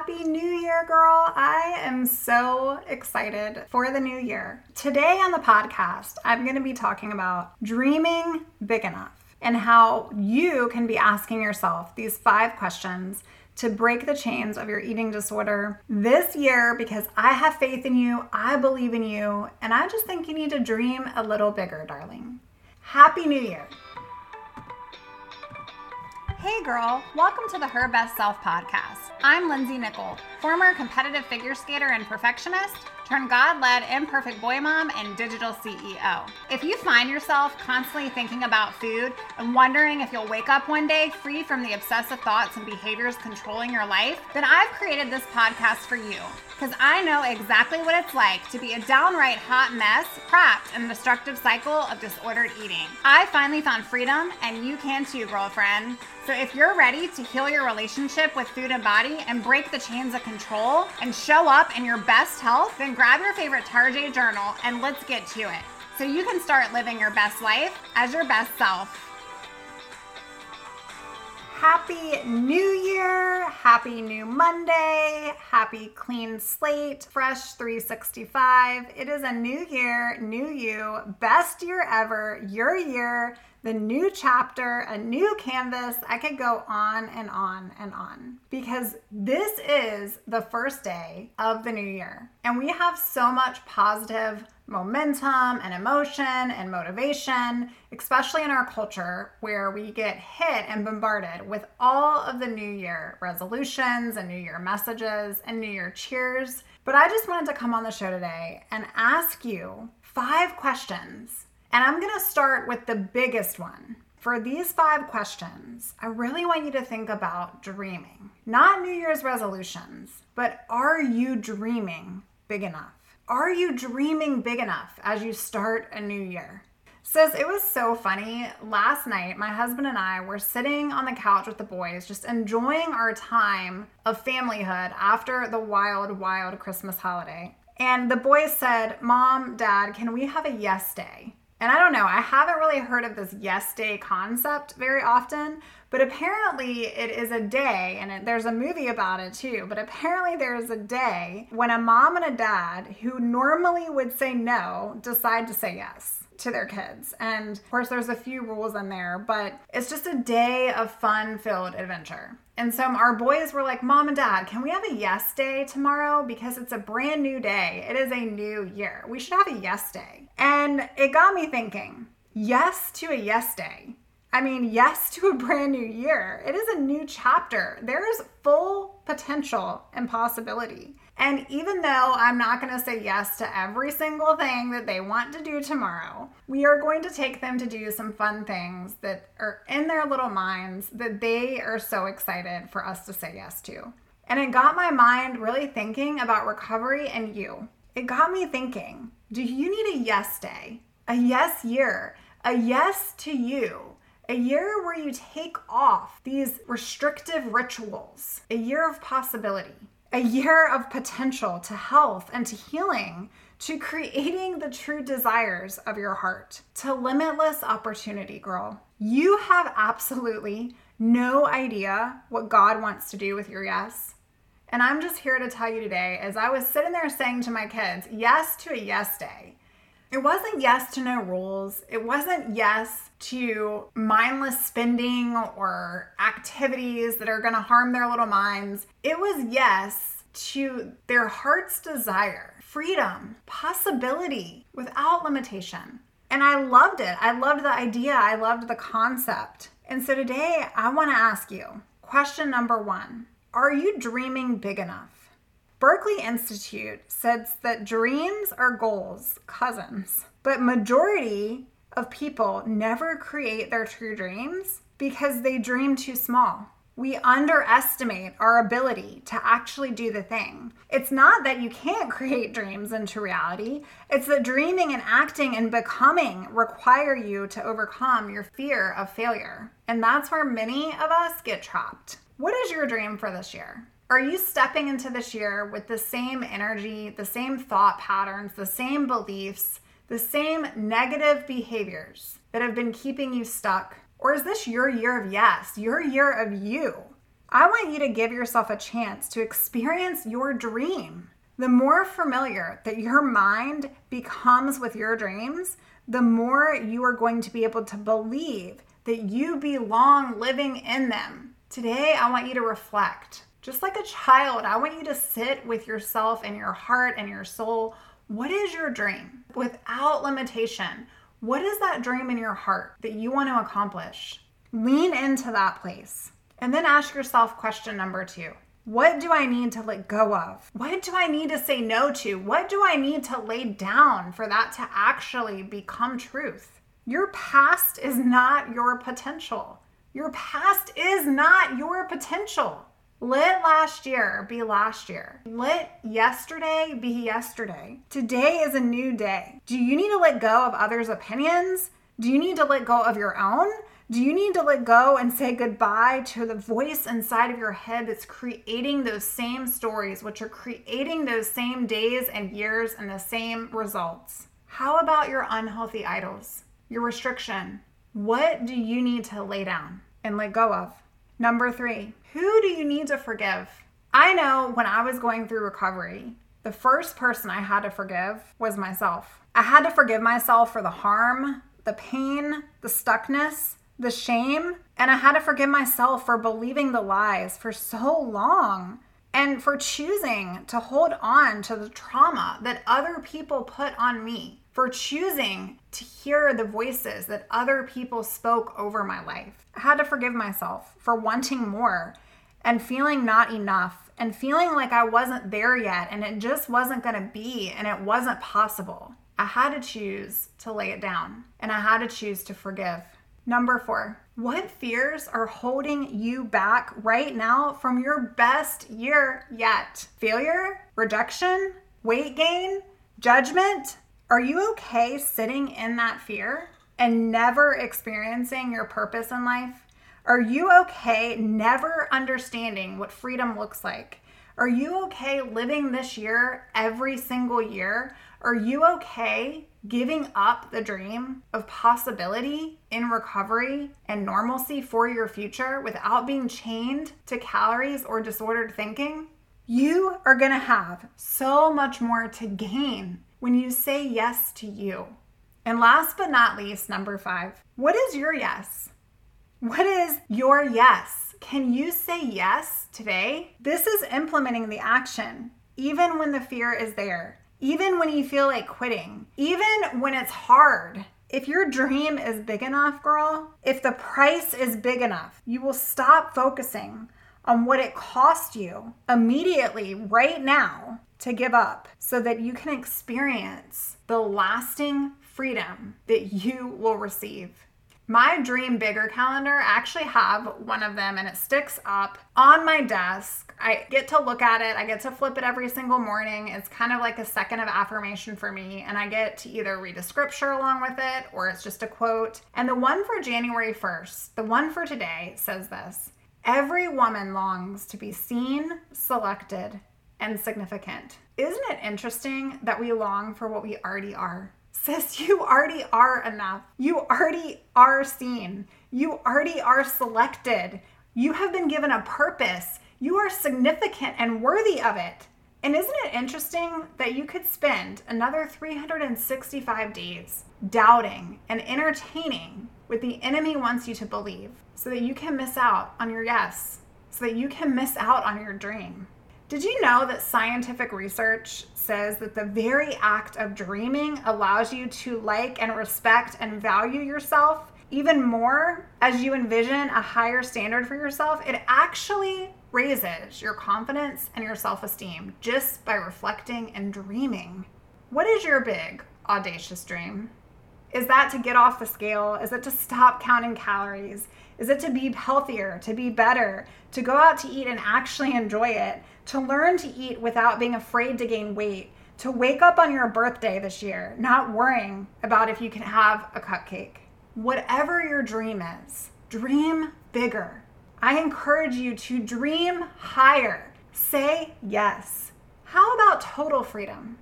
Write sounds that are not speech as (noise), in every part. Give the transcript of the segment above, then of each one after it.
Happy New Year, girl. I am so excited for the new year. Today on the podcast, I'm going to be talking about dreaming big enough and how you can be asking yourself these five questions to break the chains of your eating disorder this year because I have faith in you, I believe in you, and I just think you need to dream a little bigger, darling. Happy New Year. Hey girl, welcome to the Her Best Self podcast. I'm Lindsey Nichol, former competitive figure skater and perfectionist turn God led imperfect boy mom and digital CEO. If you find yourself constantly thinking about food and wondering if you'll wake up one day free from the obsessive thoughts and behaviors controlling your life, then I've created this podcast for you because I know exactly what it's like to be a downright hot mess trapped in the destructive cycle of disordered eating. I finally found freedom, and you can too, girlfriend. So if you're ready to heal your relationship with food and body and break the chains of control and show up in your best health, then grab your favorite Tarjay journal and let's get to it. So you can start living your best life as your best self. Happy New Year! Happy New Monday! Happy clean slate, fresh 365. It is a new year, new you, best year ever, your year, the new chapter, a new canvas. I could go on and on and on because this is the first day of the new year. And we have so much positive momentum and emotion and motivation, especially in our culture where we get hit and bombarded with all of the new year resolutions and new year messages and new year cheers. But I just wanted to come on the show today and ask you five questions. And I'm going to start with the biggest one. For these five questions, I really want you to think about dreaming. Not New Year's resolutions, but are you dreaming big enough? Are you dreaming big enough as you start a new year? Says it was so funny. Last night, my husband and I were sitting on the couch with the boys, just enjoying our time of familyhood after the wild, wild Christmas holiday. And the boys said, Mom, Dad, can we have a yes day? And I don't know, I haven't really heard of this yes day concept very often, but apparently, it is a day, and it, there's a movie about it too. But apparently, there is a day when a mom and a dad who normally would say no decide to say yes to their kids. And of course, there's a few rules in there, but it's just a day of fun filled adventure. And so our boys were like, Mom and Dad, can we have a yes day tomorrow? Because it's a brand new day. It is a new year. We should have a yes day. And it got me thinking yes to a yes day. I mean, yes to a (laughs) brand new year. It is a new chapter. There is full potential and possibility. And even though I'm not going to say yes to every single thing that they want to do tomorrow, we are going to take them to do some fun things that are in their little minds that they are so excited for us to say yes to. And it got my mind really thinking about recovery and you. It got me thinking do you need a yes day, a yes year, a yes to you? A year where you take off these restrictive rituals, a year of possibility, a year of potential to health and to healing, to creating the true desires of your heart, to limitless opportunity, girl. You have absolutely no idea what God wants to do with your yes. And I'm just here to tell you today, as I was sitting there saying to my kids, yes to a yes day. It wasn't yes to no rules. It wasn't yes to mindless spending or activities that are going to harm their little minds. It was yes to their heart's desire, freedom, possibility without limitation. And I loved it. I loved the idea. I loved the concept. And so today I want to ask you question number one Are you dreaming big enough? Berkeley Institute says that dreams are goals, cousins, but majority of people never create their true dreams because they dream too small. We underestimate our ability to actually do the thing. It's not that you can't (laughs) create dreams into reality, it's that dreaming and acting and becoming require you to overcome your fear of failure. And that's where many of us get trapped. What is your dream for this year? Are you stepping into this year with the same energy, the same thought patterns, the same beliefs, the same negative behaviors that have been keeping you stuck? Or is this your year of yes, your year of you? I want you to give yourself a chance to experience your dream. The more familiar that your mind becomes with your dreams, the more you are going to be able to believe that you belong living in them. Today, I want you to reflect. Just like a child, I want you to sit with yourself and your heart and your soul. What is your dream? Without limitation, what is that dream in your heart that you want to accomplish? Lean into that place. And then ask yourself question number two What do I need to let go of? What do I need to say no to? What do I need to lay down for that to actually become truth? Your past is not your potential. Your past is not your potential. Let last year be last year. Let yesterday be yesterday. Today is a new day. Do you need to let go of others' opinions? Do you need to let go of your own? Do you need to let go and say goodbye to the voice inside of your head that's creating those same stories, which are creating those same days and years and the same results? How about your unhealthy idols, your restriction? What do you need to lay down and let go of? Number three, who do you need to forgive? I know when I was going through recovery, the first person I had to forgive was myself. I had to forgive myself for the harm, the pain, the stuckness, the shame, and I had to forgive myself for believing the lies for so long and for choosing to hold on to the trauma that other people put on me, for choosing to hear the voices that other people spoke over my life. I had to forgive myself for wanting more and feeling not enough and feeling like I wasn't there yet and it just wasn't going to be and it wasn't possible. I had to choose to lay it down and I had to choose to forgive. Number four, what fears are holding you back right now from your best year yet? Failure, rejection, weight gain, judgment? Are you okay sitting in that fear and never experiencing your purpose in life? Are you okay never understanding what freedom looks like? Are you okay living this year every single year? Are you okay giving up the dream of possibility in recovery and normalcy for your future without being chained to calories or disordered thinking, you are going to have so much more to gain when you say yes to you. And last but not least, number five, what is your yes? What is your yes? Can you say yes today? This is implementing the action, even when the fear is there even when you feel like quitting, even when it's hard. If your dream is big enough, girl, if the price is big enough, you will stop focusing on what it cost you immediately, right now, to give up so that you can experience the lasting freedom that you will receive. My Dream Bigger calendar, I actually have one of them and it sticks up on my desk. I get to look at it, I get to flip it every single morning. It's kind of like a second of affirmation for me, and I get to either read a scripture along with it or it's just a quote. And the one for January 1st, the one for today, says this Every woman longs to be seen, selected, and significant. Isn't it interesting that we long for what we already are? Sis, (laughs) you already are enough. You already are seen. You already are selected. You have been given a purpose. You are significant and worthy of it. And isn't it interesting that you could spend another 365 days doubting and entertaining what the enemy wants you to believe so that you can miss out on your yes, so that you can miss out on your dream? Did you know that scientific research says that the very act of dreaming allows you to like and respect and value yourself even more as you envision a higher standard for yourself? It actually raises your confidence and your self esteem just by reflecting and dreaming. What is your big, audacious dream? Is that to get off the scale? Is it to stop counting calories? Is it to be healthier, to be better, to go out to eat and actually enjoy it? to learn to eat without being afraid to gain weight, to wake up on your birthday this year, not worrying about if you can have a cupcake. Whatever your dream is, dream bigger. I encourage you to dream higher. Say yes. How about total freedom?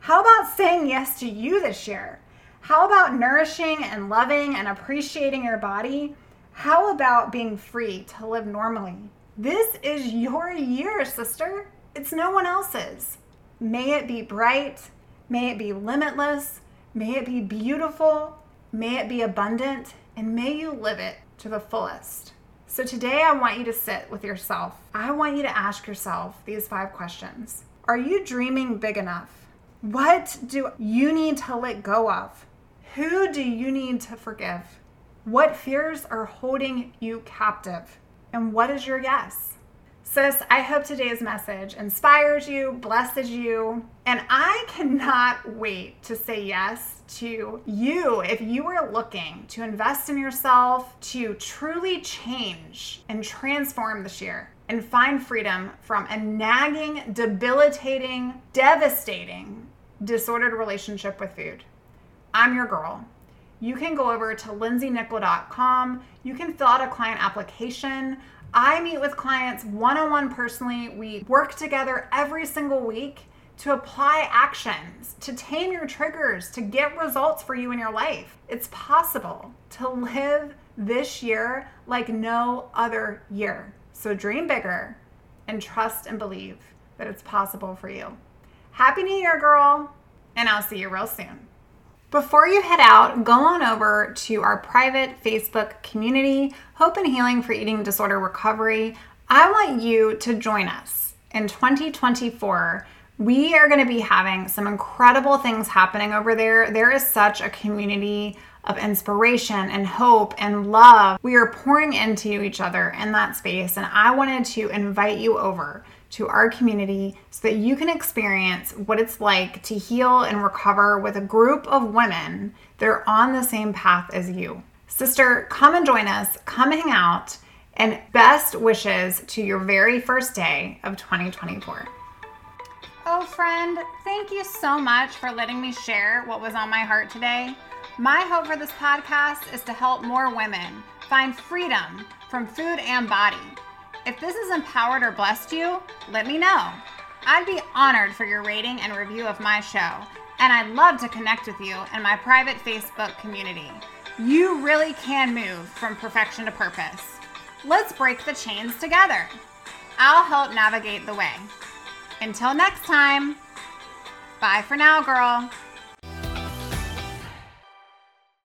How about saying yes to you this year? How about nourishing and loving and appreciating your body? How about being free to live normally? This is your year, sister. It's no one else's. May it be bright. May it be limitless. May it be beautiful. May it be abundant. And may you live it to the fullest. So today I want you to sit with yourself. I want you to ask yourself these five questions Are you dreaming big enough? What do you need to let go of? Who do you need to forgive? What fears are holding you captive? And what is your yes? Sis, I hope today's message inspires you, blesses you, and I cannot wait to say yes to you if you are looking to invest in yourself, to truly change and transform this year and find freedom from a nagging, debilitating, devastating, disordered relationship with food. I'm your girl you can go over to lindseynichol.com. You can fill out a client application. I meet with clients one on one personally. We work together every single week to apply actions, to tame your triggers, to get results for you in your life. It's possible to live this year like no other year. So dream bigger and trust and believe that it's possible for you. Happy New Year, girl, and I'll see you real soon. Before you head out, go on over to our private Facebook community, Hope and Healing for Eating Disorder Recovery. I want you to join us in 2024. We are going to be having some incredible things happening over there. There is such a community of inspiration and hope and love. We are pouring into each other in that space, and I wanted to invite you over to our community so that you can experience what it's like to heal and recover with a group of women that are on the same path as you. Sister, come and join us, come hang out, and best wishes to your very first day of 2024. Oh, friend, thank you so much for letting me share what was on my heart today. My hope for this podcast is to help more women find freedom from food and body if this has empowered or blessed you, let me know. I'd be honored for your rating and review of my show, and I'd love to connect with you in my private Facebook community. You really can move from perfection to purpose. Let's break the chains together. I'll help navigate the way. Until next time, bye for now, girl.